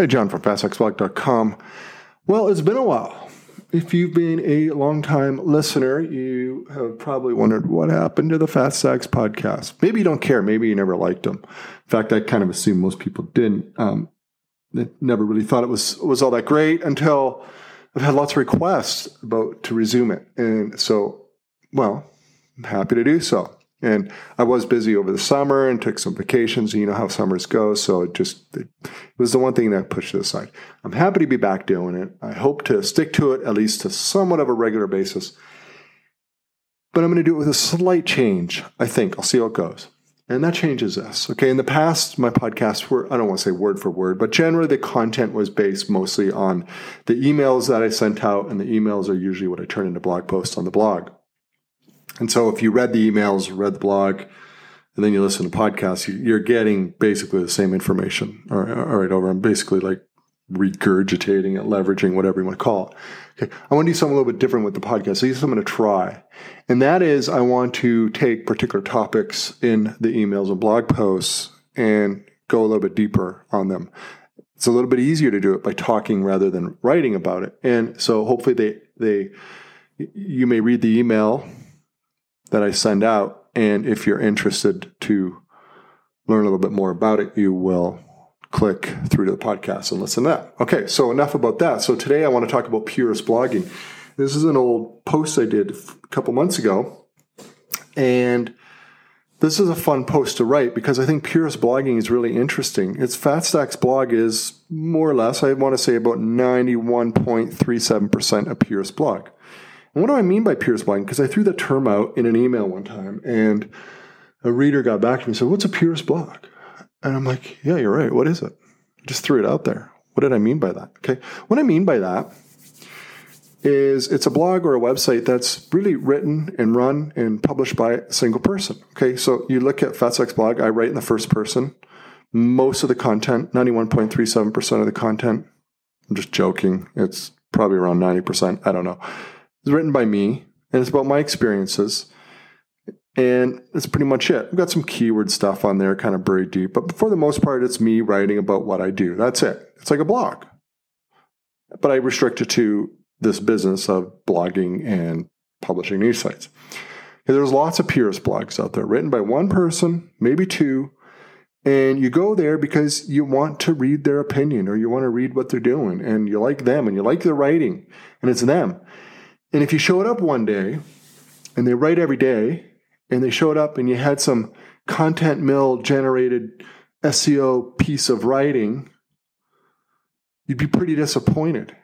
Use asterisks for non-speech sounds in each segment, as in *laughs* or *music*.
Hey, John from FatStacksBlog.com. Well, it's been a while. If you've been a long-time listener, you have probably wondered what happened to the Fat Stacks podcast. Maybe you don't care. Maybe you never liked them. In fact, I kind of assume most people didn't. Um, never really thought it was was all that great until I've had lots of requests about to resume it, and so, well, I'm happy to do so. And I was busy over the summer and took some vacations. You know how summers go. So it just it was the one thing that pushed it aside. I'm happy to be back doing it. I hope to stick to it at least to somewhat of a regular basis. But I'm going to do it with a slight change, I think. I'll see how it goes. And that changes this. Okay. In the past, my podcasts were, I don't want to say word for word, but generally the content was based mostly on the emails that I sent out. And the emails are usually what I turn into blog posts on the blog. And so if you read the emails, read the blog, and then you listen to podcasts, you're getting basically the same information. All right, all right over. I'm basically like regurgitating it, leveraging, whatever you want to call it. Okay. I want to do something a little bit different with the podcast. So here's I'm going to try. And that is I want to take particular topics in the emails and blog posts and go a little bit deeper on them. It's a little bit easier to do it by talking rather than writing about it. And so hopefully they, they, you may read the email that I send out. And if you're interested to learn a little bit more about it, you will click through to the podcast and listen to that. Okay, so enough about that. So today I want to talk about purist blogging. This is an old post I did a couple months ago. And this is a fun post to write because I think purist blogging is really interesting. It's FatStacks blog is more or less, I want to say about 91.37% a purist blog. And what do I mean by purist blogging? Because I threw that term out in an email one time and a reader got back to me and said, What's a purist blog? And I'm like, Yeah, you're right. What is it? I just threw it out there. What did I mean by that? Okay. What I mean by that is it's a blog or a website that's really written and run and published by a single person. Okay. So you look at FatStacks blog, I write in the first person. Most of the content, 91.37% of the content, I'm just joking. It's probably around 90%. I don't know it's written by me, and it's about my experiences. And that's pretty much it. I've got some keyword stuff on there, kind of buried deep, but for the most part, it's me writing about what I do. That's it. It's like a blog. But I restrict it to this business of blogging and publishing news sites. There's lots of purist blogs out there written by one person, maybe two, and you go there because you want to read their opinion or you want to read what they're doing and you like them and you like their writing and it's them. And if you showed up one day and they write every day and they showed up and you had some content mill generated SEO piece of writing, you'd be pretty disappointed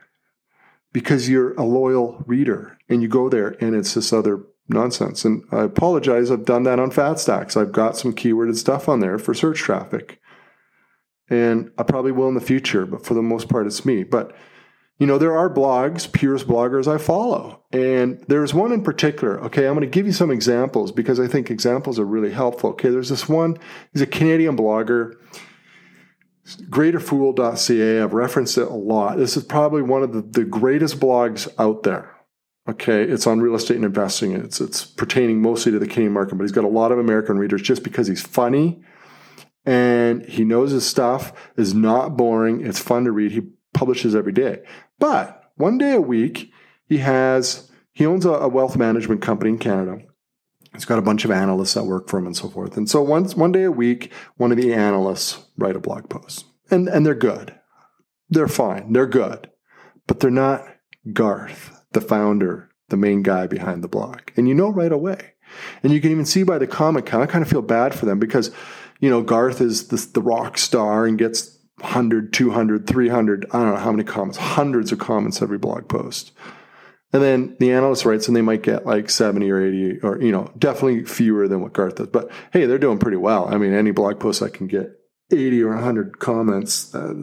because you're a loyal reader and you go there and it's this other nonsense. And I apologize, I've done that on FatStacks. I've got some keyworded stuff on there for search traffic. And I probably will in the future, but for the most part, it's me. But you know, there are blogs, purist bloggers I follow. And there's one in particular. Okay, I'm going to give you some examples because I think examples are really helpful. Okay, there's this one, he's a Canadian blogger, greaterfool.ca. I've referenced it a lot. This is probably one of the, the greatest blogs out there. Okay, it's on real estate and investing. It's it's pertaining mostly to the Canadian market, but he's got a lot of American readers just because he's funny and he knows his stuff is not boring. It's fun to read. He publishes every day. But one day a week, he has, he owns a, a wealth management company in Canada. He's got a bunch of analysts that work for him and so forth. And so once, one day a week, one of the analysts write a blog post. And, and they're good. They're fine. They're good. But they're not Garth, the founder, the main guy behind the blog. And you know right away. And you can even see by the comment count, I kind of feel bad for them because, you know, Garth is the, the rock star and gets 100, 200, 300, I don't know how many comments, hundreds of comments every blog post. And then the analyst writes, and they might get like 70 or 80, or, you know, definitely fewer than what Garth does. But hey, they're doing pretty well. I mean, any blog post I can get 80 or 100 comments, uh,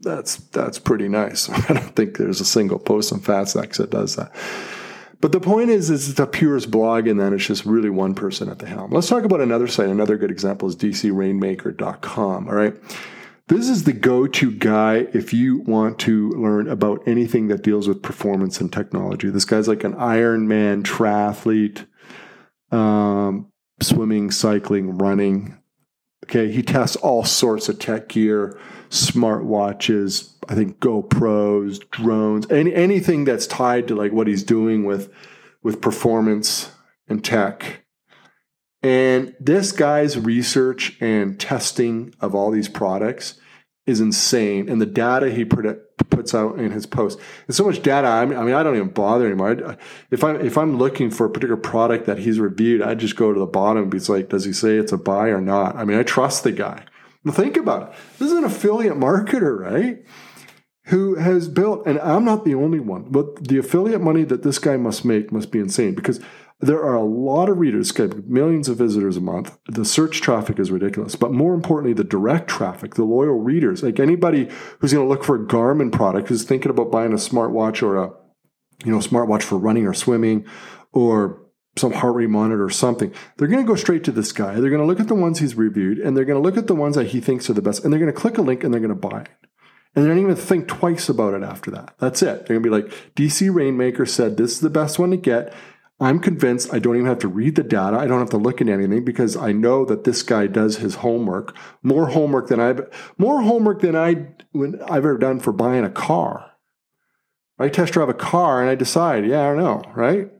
that's, that's pretty nice. *laughs* I don't think there's a single post on FatStacks that does that. But the point is, is it's a purist blog, and then it's just really one person at the helm. Let's talk about another site. Another good example is dcrainmaker.com. All right. This is the go to guy if you want to learn about anything that deals with performance and technology. This guy's like an Ironman triathlete, um, swimming, cycling, running. Okay, he tests all sorts of tech gear, smartwatches, I think GoPros, drones, any, anything that's tied to like what he's doing with with performance and tech. And this guy's research and testing of all these products is insane. And the data he puts out in his post, it's so much data. I mean, I, don't even bother anymore. If I'm if I'm looking for a particular product that he's reviewed, I just go to the bottom. It's like, does he say it's a buy or not? I mean, I trust the guy. think about it. This is an affiliate marketer, right? who has built, and I'm not the only one, but the affiliate money that this guy must make must be insane because there are a lot of readers, millions of visitors a month. The search traffic is ridiculous, but more importantly, the direct traffic, the loyal readers, like anybody who's going to look for a Garmin product, who's thinking about buying a smartwatch or a, you know, smartwatch for running or swimming, or some heart rate monitor or something. They're going to go straight to this guy. They're going to look at the ones he's reviewed, and they're going to look at the ones that he thinks are the best, and they're going to click a link and they're going to buy it. And they don't even think twice about it after that. That's it. They're going to be like, DC Rainmaker said this is the best one to get. I'm convinced I don't even have to read the data. I don't have to look at anything because I know that this guy does his homework, more homework than I've, more homework than I, when I've ever done for buying a car. I test drive a car and I decide, yeah I don't know, right?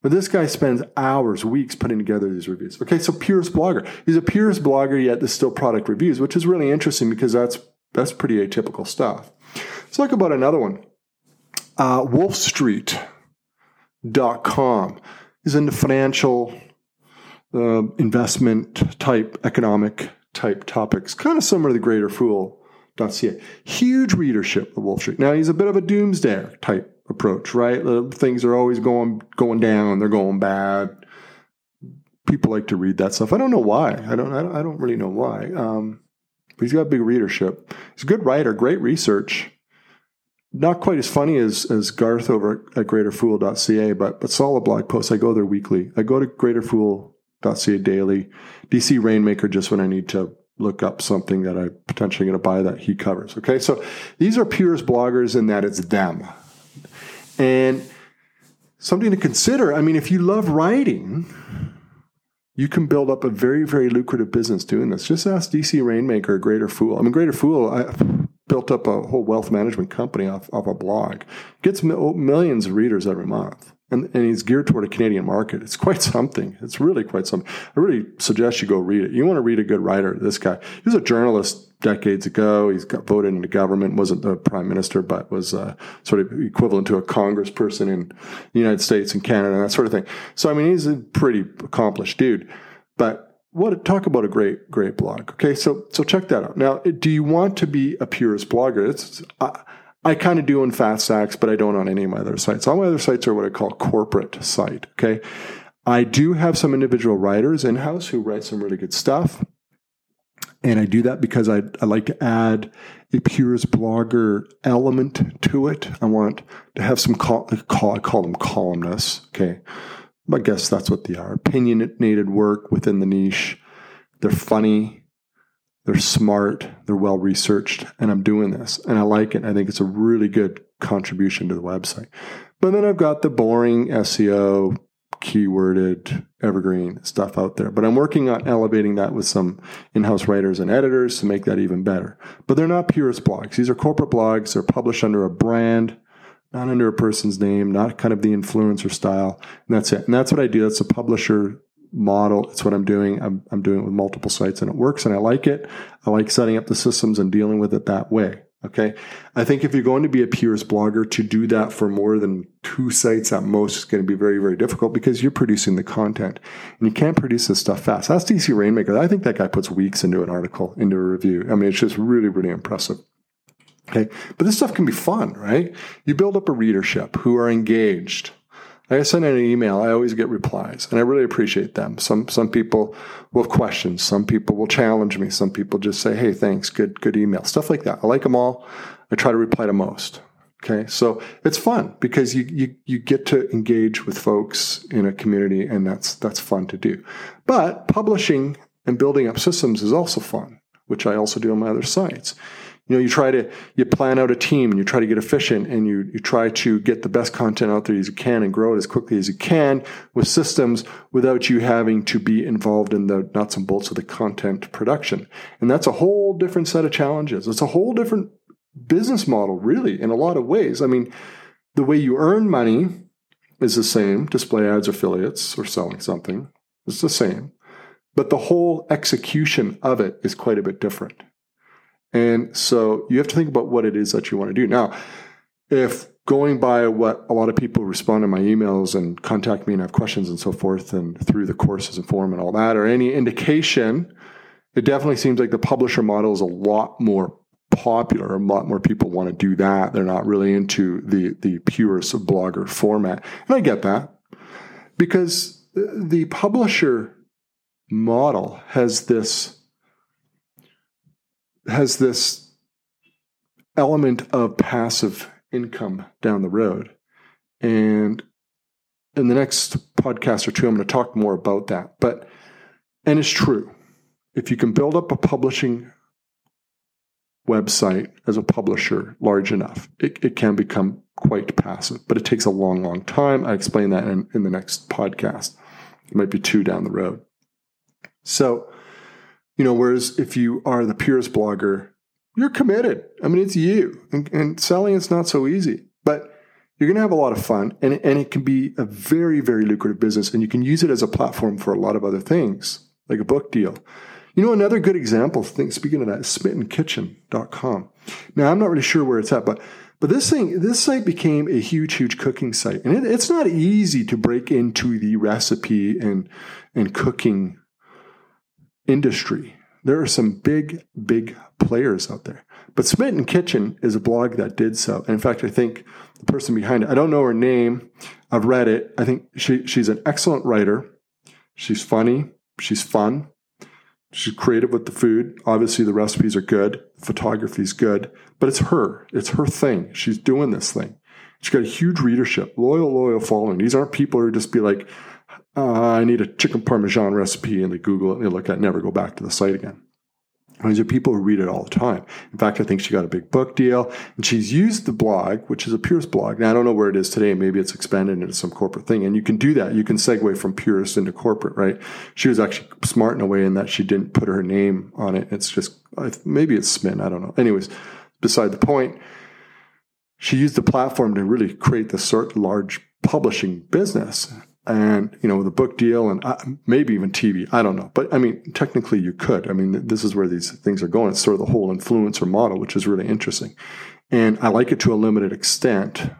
But this guy spends hours, weeks putting together these reviews. Okay, so Purist Blogger. He's a Purist Blogger, yet there's still product reviews, which is really interesting because that's that's pretty atypical stuff. Let's talk about another one. Uh, WolfStreet.com is in the financial uh, investment type, economic type topics, kind of similar to the Greater Fool.ca. Huge readership of Wolf Street. Now, he's a bit of a doomsday type approach, right? Things are always going going down, they're going bad. People like to read that stuff. I don't know why. I don't. I don't, I don't really know why. Um, but he's got big readership. He's a good writer, great research. Not quite as funny as, as Garth over at greaterfool.ca, but but solid blog posts. I go there weekly. I go to greaterfool.ca daily. DC Rainmaker just when I need to look up something that I'm potentially going to buy that he covers. Okay, so these are Purist bloggers in that it's them. And something to consider. I mean, if you love writing, you can build up a very, very lucrative business doing this. Just ask DC Rainmaker, Greater Fool. I mean, Greater Fool I built up a whole wealth management company off, off a blog. Gets millions of readers every month. And, and he's geared toward a Canadian market. It's quite *laughs* something. It's really quite something. I really suggest you go read it. You want to read a good writer. This guy, he was a journalist decades ago. He's got voted into government, wasn't the prime minister, but was uh, sort of equivalent to a congressperson in the United States and Canada and that sort of thing. So, I mean, he's a pretty accomplished dude. But what talk about a great, great blog. Okay, so so check that out. Now, do you want to be a purist blogger? It's I, I kind of do on FatStacks, but I don't on any of my other sites. All my other sites are what I call corporate site. Okay. I do have some individual writers in house who write some really good stuff. And I do that because I, I like to add a purist blogger element to it. I want to have some call I call them columnists. Okay. I guess that's what they are. Opinionated work within the niche. They're funny. They're smart. They're well researched. And I'm doing this and I like it. I think it's a really good contribution to the website. But then I've got the boring SEO, keyworded evergreen stuff out there. But I'm working on elevating that with some in-house writers and editors to make that even better. But they're not purist blogs. These are corporate blogs. They're published under a brand, not under a person's name, not kind of the influencer style. And that's it. And that's what I do. That's a publisher model. It's what I'm doing. I'm, I'm doing it with multiple sites and it works and I like it. I like setting up the systems and dealing with it that way. Okay. I think if you're going to be a purist blogger, to do that for more than two sites at most is going to be very, very difficult because you're producing the content and you can't produce this stuff fast. That's DC Rainmaker. I think that guy puts weeks into an article, into a review. I mean, it's just really, really impressive. Okay. But this stuff can be fun, right? You build up a readership who are engaged. I send out an email, I always get replies, and I really appreciate them. Some some people will have questions, some people will challenge me, some people just say, "Hey, thanks, good good email," stuff like that. I like them all. I try to reply to most. Okay, so it's fun because you you you get to engage with folks in a community, and that's that's fun to do. But publishing and building up systems is also fun, which I also do on my other sites. You know you try to you plan out a team and you try to get efficient and you you try to get the best content out there as you can and grow it as quickly as you can with systems without you having to be involved in the nuts and bolts of the content production. And that's a whole different set of challenges. It's a whole different business model really in a lot of ways. I mean the way you earn money is the same. Display ads affiliates or selling something it's the same. But the whole execution of it is quite a bit different and so you have to think about what it is that you want to do. Now, if going by what a lot of people respond to my emails and contact me and have questions and so forth, and through the courses and forum and all that, or any indication, it definitely seems like the publisher model is a lot more popular. A lot more people want to do that. They're not really into the the purist blogger format, and I get that because the publisher model has this has this element of passive income down the road. And in the next podcast or two, I'm going to talk more about that. But, and it's true. If you can build up a publishing website as a publisher large enough, it, it can become quite passive, but it takes a long, long time. I explain that in, in the next podcast. It might be two down the road. So, you know, whereas if you are the purist blogger, you're committed. I mean, it's you. And, and selling is not so easy, but you're going to have a lot of fun and, and it can be a very, very lucrative business. And you can use it as a platform for a lot of other things, like a book deal. You know, another good example, thing, speaking of that, is smittenkitchen.com. Now, I'm not really sure where it's at, but but this thing, this site became a huge, huge cooking site. And it, it's not easy to break into the recipe and, and cooking industry. There are some big, big players out there. But Smitten Kitchen is a blog that did so. And in fact, I think the person behind it, I don't know her name. I've read it. I think she, she's an excellent writer. She's funny. She's fun. She's creative with the food. Obviously, the recipes are good. Photography's good. But it's her. It's her thing. She's doing this thing. She's got a huge readership, loyal, loyal following. These aren't people who just be like, uh, I need a chicken parmesan recipe, and they Google it and they look at it, never go back to the site again. These are people who read it all the time. In fact, I think she got a big book deal, and she's used the blog, which is a Purist blog. Now, I don't know where it is today. Maybe it's expanded into some corporate thing, and you can do that. You can segue from Purist into corporate, right? She was actually smart in a way in that she didn't put her name on it. It's just maybe it's Smith. I don't know. Anyways, beside the point. She used the platform to really create this sort of large publishing business and you know the book deal and uh, maybe even TV. I don't know, but I mean, technically you could. I mean, this is where these things are going. It's sort of the whole influencer model, which is really interesting, and I like it to a limited extent,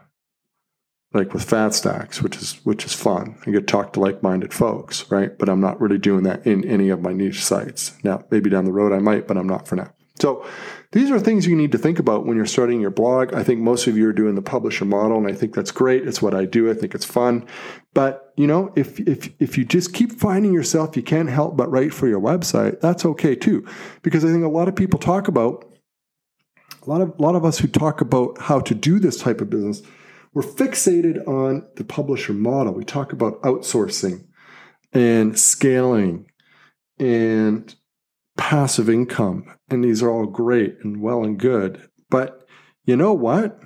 like with Fat Stacks, which is which is fun. I get to talk to like-minded folks, right? But I'm not really doing that in any of my niche sites. Now, maybe down the road I might, but I'm not for now. So these are things you need to think about when you're starting your blog. I think most of you are doing the publisher model, and I think that's great. It's what I do. I think it's fun. But you know, if if if you just keep finding yourself, you can't help but write for your website. That's okay too, because I think a lot of people talk about a lot of a lot of us who talk about how to do this type of business. We're fixated on the publisher model. We talk about outsourcing and scaling and passive income. And these are all great and well and good. But you know what?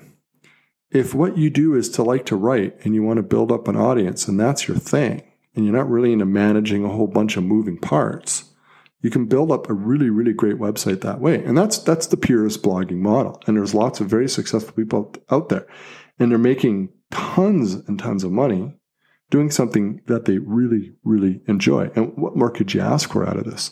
If what you do is to like to write and you want to build up an audience and that's your thing, and you're not really into managing a whole bunch of moving parts, you can build up a really, really great website that way. And that's that's the purist blogging model. And there's lots of very successful people out there. And they're making tons and tons of money doing something that they really, really enjoy. And what more could you ask for out of this?